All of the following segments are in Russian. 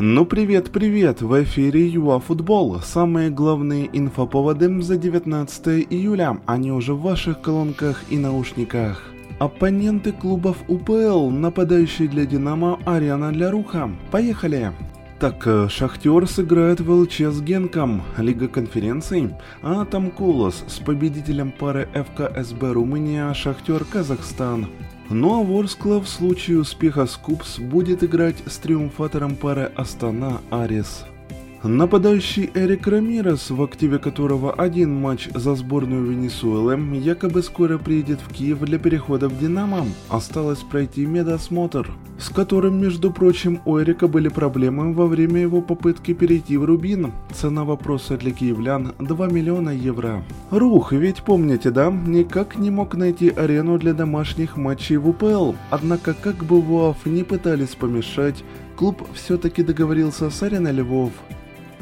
Ну привет, привет! В эфире ЮАФутбол. Самые главные инфоповоды за 19 июля. Они уже в ваших колонках и наушниках. Оппоненты клубов УПЛ, нападающий для Динамо, Ариана для Руха. Поехали! Так, э, Шахтер сыграет в ЛЧ с Генком, Лига конференций, а там Колос с победителем пары ФКСБ Румыния Шахтер Казахстан. Ну а Ворскла в случае успеха Скупс будет играть с триумфатором пары Астана Арис. Нападающий Эрик Рамирес, в активе которого один матч за сборную Венесуэлы, якобы скоро приедет в Киев для перехода в Динамо. Осталось пройти медосмотр, с которым, между прочим, у Эрика были проблемы во время его попытки перейти в Рубин. Цена вопроса для киевлян 2 миллиона евро. Рух, ведь помните, да, никак не мог найти арену для домашних матчей в УПЛ. Однако, как бы ВУАФ не пытались помешать, клуб все-таки договорился с Ареной Львов.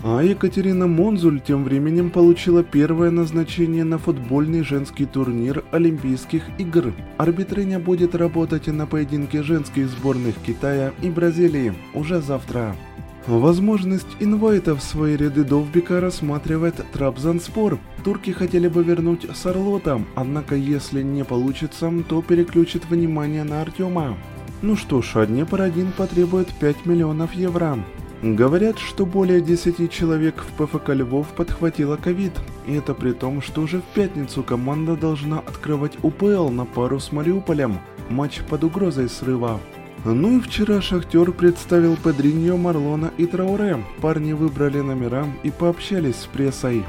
А Екатерина Монзуль тем временем получила первое назначение на футбольный женский турнир Олимпийских игр. Арбитриня будет работать на поединке женских сборных Китая и Бразилии уже завтра. Возможность инвайта в свои ряды Довбика рассматривает Трабзанспор. Турки хотели бы вернуть Сарлота, однако если не получится, то переключит внимание на Артема. Ну что ж, а Днепр-1 потребует 5 миллионов евро. Говорят, что более 10 человек в ПФК Львов подхватило ковид. И это при том, что уже в пятницу команда должна открывать УПЛ на пару с Мариуполем. Матч под угрозой срыва. Ну и вчера Шахтер представил Педриньо, Марлона и Трауре. Парни выбрали номера и пообщались с прессой.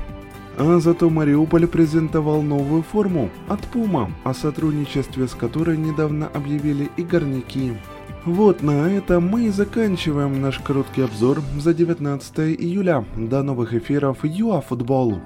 А зато Мариуполь презентовал новую форму от Пума, о сотрудничестве с которой недавно объявили и горняки. Вот на этом мы и заканчиваем наш короткий обзор за 19 июля. До новых эфиров ЮАФутбол.